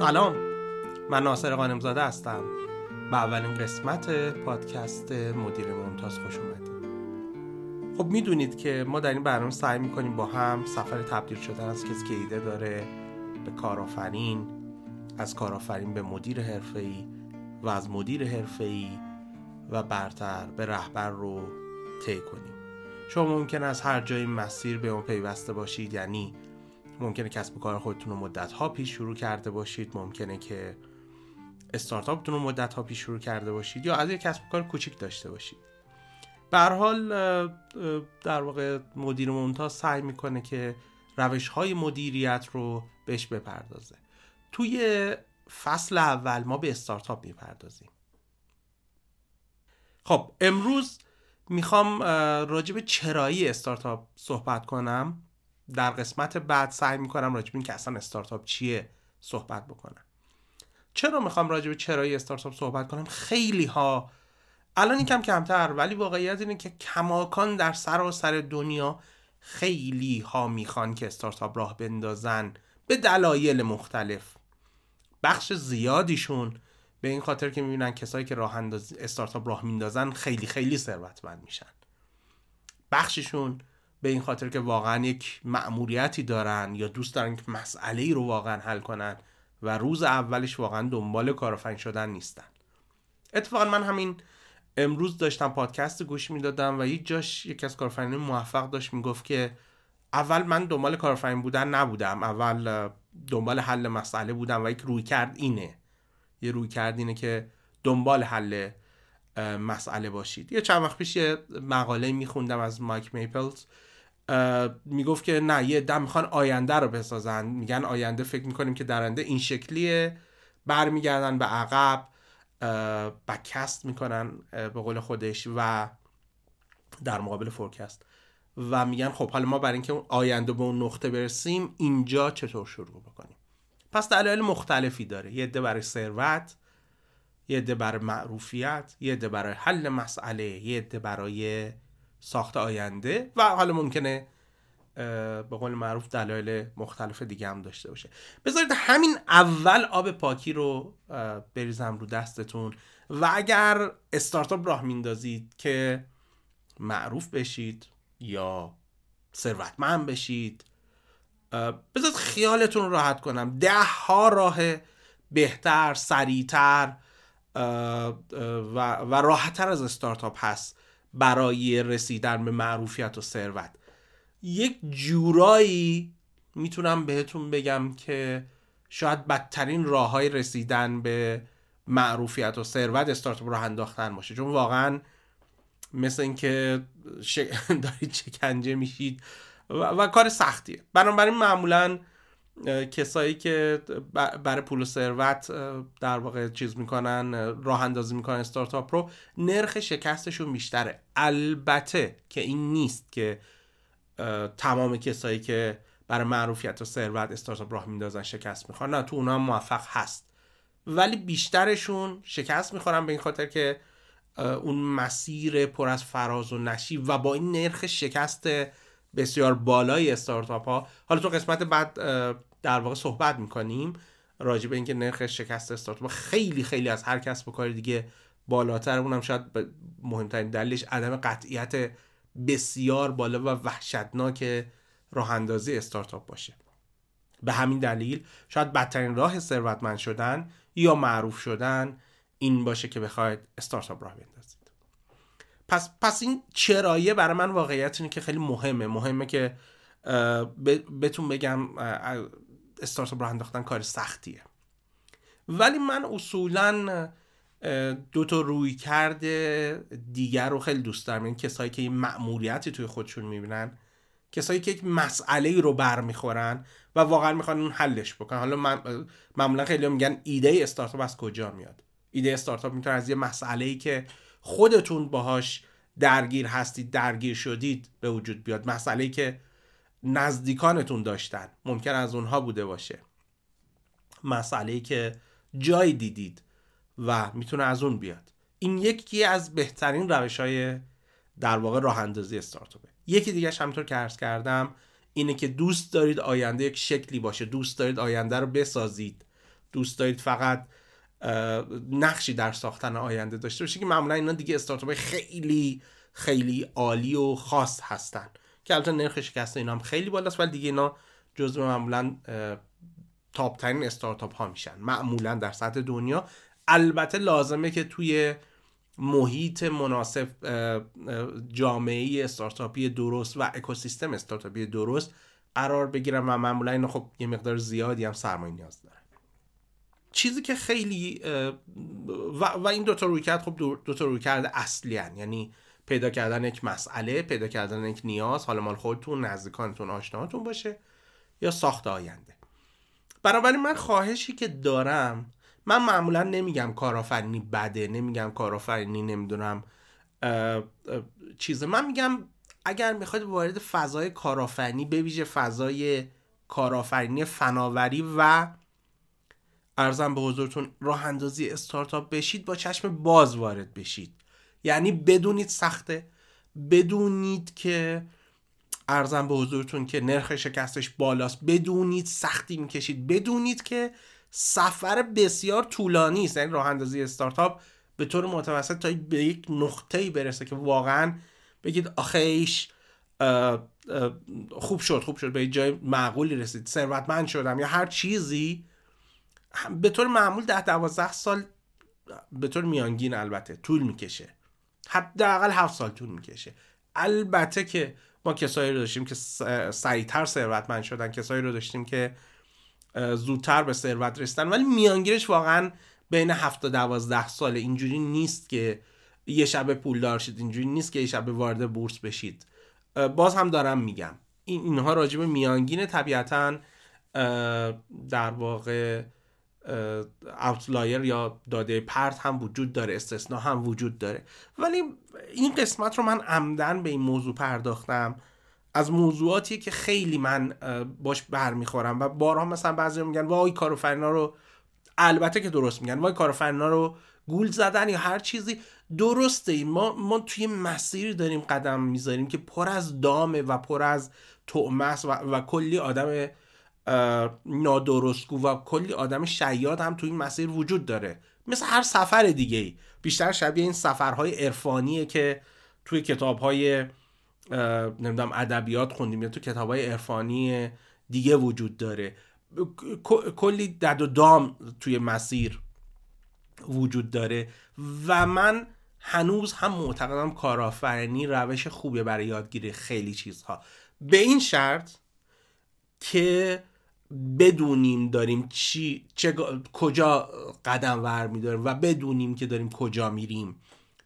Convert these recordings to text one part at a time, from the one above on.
سلام. من ناصر قانمزاده هستم. به اولین قسمت پادکست مدیر ممتاز خوش اومدید. خب می‌دونید که ما در این برنامه سعی می‌کنیم با هم سفر تبدیل شدن از کسی که ایده داره به کارآفرین از کارآفرین به مدیر حرفه‌ای و از مدیر حرفه‌ای و برتر به رهبر رو طی کنیم. شما ممکن از هر جای مسیر به اون پیوسته باشید یعنی ممکنه کسب و کار خودتون رو مدت ها پیش شروع کرده باشید. ممکنه که استارتاپتون رو مدت ها پیش شروع کرده باشید یا از یک کسب و کار کوچیک داشته باشید. به حال در واقع مدیر ممتاز سعی می‌کنه که روش های مدیریت رو بهش بپردازه. توی فصل اول ما به استارتاپ می‌پردازیم. خب امروز می‌خوام راجع به چرایی استارتاپ صحبت کنم. در قسمت بعد سعی می‌کنم راجع به این که اصلا استارتاپ چیه صحبت بکنم. چرا می‌خوام راجع به چرایی استارتاپ صحبت کنم؟ خیلی ها. الان کم کمتر ولی واقعیت اینه که کماکان در سراسر دنیا خیلی ها می‌خوان که استارتاپ راه بندازن به دلایل مختلف. بخش زیادیشون به این خاطر که می‌بینن کسایی که راه انداز استارتاپ راه میندازن خیلی خیلی ثروتمند میشن. بخششون به این خاطر که واقعا یک مأموریتی دارن یا دوست دارن که مسئله ای رو واقعا حل کنن و روز اولش واقعا دنبال کارآفرین شدن نیستن. اتفاقا من همین امروز داشتم پادکست گوش می‌دادم و یک جاش یکی از کارآفرینان موفق داشت می‌گفت که اول من دنبال کارآفرین بودن نبودم. اول دنبال حل مسئله بودم و یک روی کرد اینه. یه روی کرد اینه که دنبال حل مسئله باشید. یه چند وقت پیش یه مقاله میخوندم از مایک میپلز. می‌گفت که یه عده‌م می‌خوان آینده رو بسازن. میگن آینده فکر می‌کنیم که در آینده این شکلیه. برمیگردن به عقب backcast می‌کنن به قول خودش و در مقابل forecast و میگن خب حالا ما برای اینکه آینده به اون نقطه برسیم اینجا چطور شروع بکنیم؟ پس دلایل مختلفی داره. یه عده برای ثروت یه عده برای معروفیت یه عده برای حل مسئله یه عده برای ساخت آینده و حالا ممکنه به قول معروف دلایل مختلف دیگه هم داشته باشه. بذارید همین اول آب پاکی رو بریزم رو دستتون و اگر استارتاپ راه میندازید که معروف بشید یا ثروتمند بشید بذارید خیالتون راحت کنم. ده ها راه بهتر سریعتر و, و راحتتر از استارتاپ هست. برای رسیدن به معروفیت و ثروت. یک جورایی می‌تونم بهتون بگم که شاید بدترین راه های رسیدن به معروفیت و ثروت استارتاپ راه انداختن باشه. چون واقعا مثل اینکه ش... دارید چکنجه میشید و... و کار سختیه. بنابراین معمولا کسایی که برای پول و ثروت در واقع چیز می‌کنن راه اندازی می‌کنن استارتاپ رو نرخ شکستشون بیشتره. البته که این نیست که تمام کسایی که برای معروفیت و ثروت استارتاپ راه میندازن شکست می‌خورن. نه تو اونا هم موفق هست. ولی بیشترشون شکست می‌خورن به این خاطر که اون مسیر پر از فراز و نشیب و با این نرخ شکست بسیار بالای استارتاپ ها. حالا تو قسمت بعد در واقع صحبت می‌کنیم راجع به اینکه نرخ شکست استارتاپ خیلی خیلی از هر کسب و کار دیگه بالاتر. اونم شاید مهمترین دلیلش عدم قطعیت بسیار بالا و وحشتناک راه اندازی استارتاپ باشه. به همین دلیل شاید بدترین راه ثروتمند شدن یا معروف شدن این باشه که بخواید استارتاپ راه بندازید پس پس این چرایه برای من واقعیت اینه که خیلی مهمه. مهمه که بهتون بگم استارتاپ راه انداختن کار سختیه. ولی من اصولا دو تا روی کرده دیگر رو خیلی دوست دارم. این کسایی که این مأموریتی توی خودشون می‌بینن کسایی که یک مسئله رو برمیخورن و واقعا می‌خوان اون حلش بکنن. حالا من معمولا خیلی میگن ایده استارتاپ از کجا میاد؟ ایده استارتاپ می‌تونه از یه مسئله ای که خودتون باهاش درگیر هستید درگیر شدید به وجود بیاد. مسئله که نزدیکانتون داشتن ممکن از اونها بوده باشه. مسئله که جای دیدید و می‌تونه از اون بیاد. این یکی از بهترین روش های در واقع راه اندازی استارتاپه. یکی دیگه همطور که عرض کردم اینه که دوست دارید آینده یک شکلی باشه. دوست دارید آینده رو بسازید. دوست دارید فقط نقشی در ساختن آینده داشته باشید که معمولا اینا دیگه استارتاپ خیلی خیلی عالی و خاص هستن. که البته نرخ شکست اینا هم خیلی بالاست ولی دیگه اینا جزو معمولا تاپ ترین استارتاپ ها میشن. معمولا در سطح دنیا. البته لازمه که توی محیط مناسب جامعه استارتاپی درست و اکوسیستم استارتاپی درست قرار بگیرن و معمولا اینا خب یه مقدار زیادی هم سرمایه نیاز دارن. چیزی که خیلی و, و این دوتا روی کرد خب دوتا روی کرد اصلی هن. یعنی پیدا کردن یک مسئله پیدا کردن یک نیاز حالا مال خودتون نزدیکانتون آشناهاتون باشه یا ساخت آینده بنابراین من خواهشی که دارم من معمولا نمیگم کارآفرینی بده نمیگم کارآفرینی نمی‌دونم چیزه من میگم اگر می‌خواید وارد فضای کارآفرینی بویژه فضای کارآفرینی فناوری و ارزم به حضورتون راه اندازی استارتاپ بشید با چشم باز وارد بشید. یعنی بدونید سخته. بدونید که ارزم به حضورتون که نرخ شکستش بالاست. بدونید سختی می‌کشید. بدونید که سفر بسیار طولانی است. یعنی راه اندازی استارتاپ به طور متوسط تا به یک نقطه‌ای برسه که واقعا بگید آخیش خوب شد خوب شد. به جای معقولی رسید. ثروتمند شدم یا هر چیزی به طور معمول ده دوازده سال به طور میانگین البته طول می‌کشه. حداقل هفت سال طول می‌کشه. البته که ما کسایی رو داشتیم که سریعتر ثروتمند شدن کسایی رو داشتیم که زودتر به ثروت رسیدن. ولی میانگیرش واقعا بین هفت تا دوازده سال اینجوری نیست که یه شب پولدار شید اینجوری نیست که یه شب وارد بورس بشید. باز هم دارم میگم. این اینها راجب میانگین طبیعتا در واقع اوتلایر یا داده پرت هم وجود داره استثنا هم وجود داره. ولی این قسمت رو من عمدن به این موضوع پرداختم. از موضوعاتی که خیلی من باش برمیخورم و بارها مثلا بعضی میگن وای کارآفرینا رو البته که درست میگن وای کارآفرینا رو گول زدن یا هر چیزی. درسته ما ما توی مسیری داریم قدم می‌ذاریم که پر از دامه و پر از تعمس و, و کلی آدم نادرستگو و کلی آدم شیاد هم توی این مسیر وجود داره. مثل هر سفر دیگه ای بیشتر شبیه این سفرهای عرفانیه که توی کتابهای نمی‌دونم ادبیات خوندیم یا تو کتابهای عرفانی دیگه وجود داره. کلی دد و دام توی مسیر وجود داره و من هنوز هم معتقدم کارآفرینی روش خوبه برای یادگیری خیلی چیزها. به این شرط که بدونیم داریم چی چه کجا قدم ور میداریم و بدونیم که داریم کجا میریم.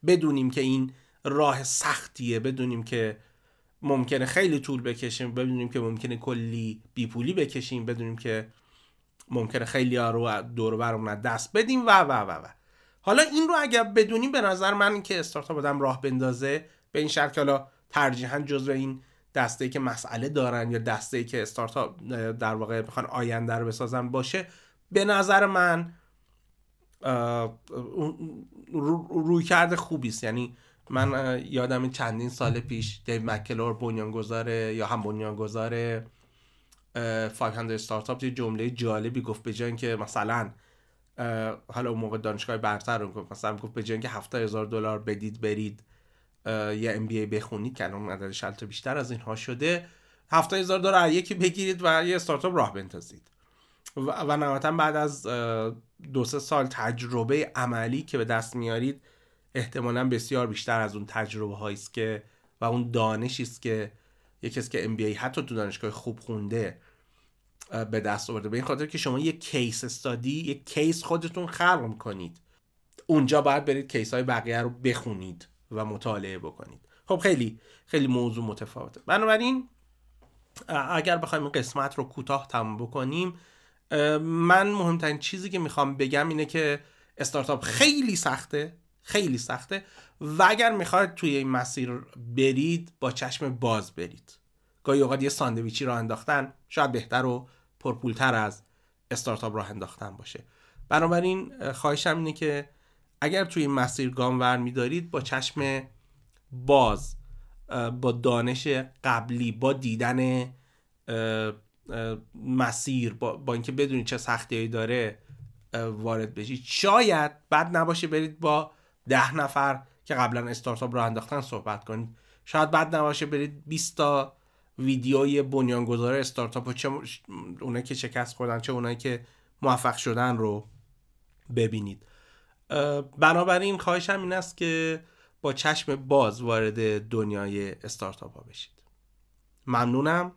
بدونیم که این راه سختیه بدونیم که ممکنه خیلی طول بکشیم بدونیم که ممکنه کلی بیپولی بکشیم بدونیم که ممکنه خیلی ها رو دور برمون دست بدیم و و و و. حالا این رو اگر بدونیم به نظر من که استارتاپ آدم راه بندازه به این شرط که حالا ترجیحاً جزو این دسته که مسئله دارن یا دسته که استارتاپ در واقع می‌خوان آینده رو بسازن باشه به نظر من روی کرده خوبی است یعنی من یادم چندین سال پیش دیو مکلور بنیانگذار یا هم بنیانگذار 500 استارتاپ یه جمله جالبی گفت به جای که مثلا حالا اون موقع دانشگاه برتر رو گفت مثلا گفت به جای که 70000 دلار بدید برید یه ام بی ای بخونید که الان عددش البته بیشتر از اینها شده. 70000 دلار یکی بگیرید و یه استارتاپ راه بندازید. و, و نهایتا بعد از دو سه سال تجربه عملی که به دست میارید احتمالا بسیار بیشتر از اون تجربه هایی است که و اون دانشی است که یه کسی که MBA حتی تو دانشگاه خوب خونده به دست آورده. به این خاطر که شما یه case study یه case خودتون خلق می‌کنید. اونجا باید برید case های بقیه رو بخونید. و مطالعه بکنید. خب خیلی خیلی موضوع متفاوته. بنابراین اگر بخوایم این قسمت رو کوتاه تموم بکنیم من مهمترین چیزی که می‌خوام بگم اینه که استارتاپ خیلی سخته خیلی سخته و اگر می‌خواید توی این مسیر برید با چشم باز برید. گاهی اوقات یه ساندویچی راه انداختن شاید بهتر و پرپولتر از استارتاپ راه انداختن باشه. بنابراین خواهشم اینه که اگر توی این مسیر گام ور میدارید با چشم باز با دانش قبلی با دیدن مسیر با, با اینکه بدونید چه سختی داره وارد بشید. شاید بد نباشه برید با ده نفر که قبلا استارتاپ رو انداختن صحبت کنید. شاید بد نباشه برید 20 تا ویدیوی بنیانگذار استارتاپ و چه اونایی که شکست خوردن چه اونایی که موفق شدن رو ببینید. بنابراین خواهشم این است که با چشم باز وارد دنیای استارتاپ ها بشید. ممنونم.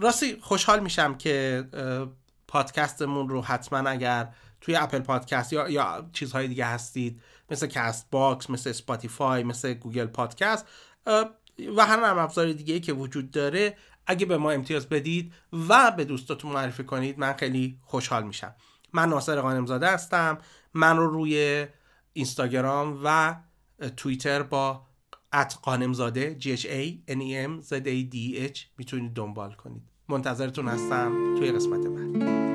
راستی خوشحال میشم که پادکستمون رو حتما اگر توی Apple Podcast یا, یا چیزهای دیگه هستید مثل Castbox مثل Spotify مثل Google Podcast و هر نرم افزار دیگه که وجود داره اگه به ما امتیاز بدید و به دوستاتون معرفی کنید من خیلی خوشحال میشم. من ناصر غانم‌زاده هستم. من رو روی اینستاگرام و توییتر با ات قانمزاده G H A N E M Z A D H می‌تونید دنبال کنید. منتظرتون هستم توی قسمت بعد.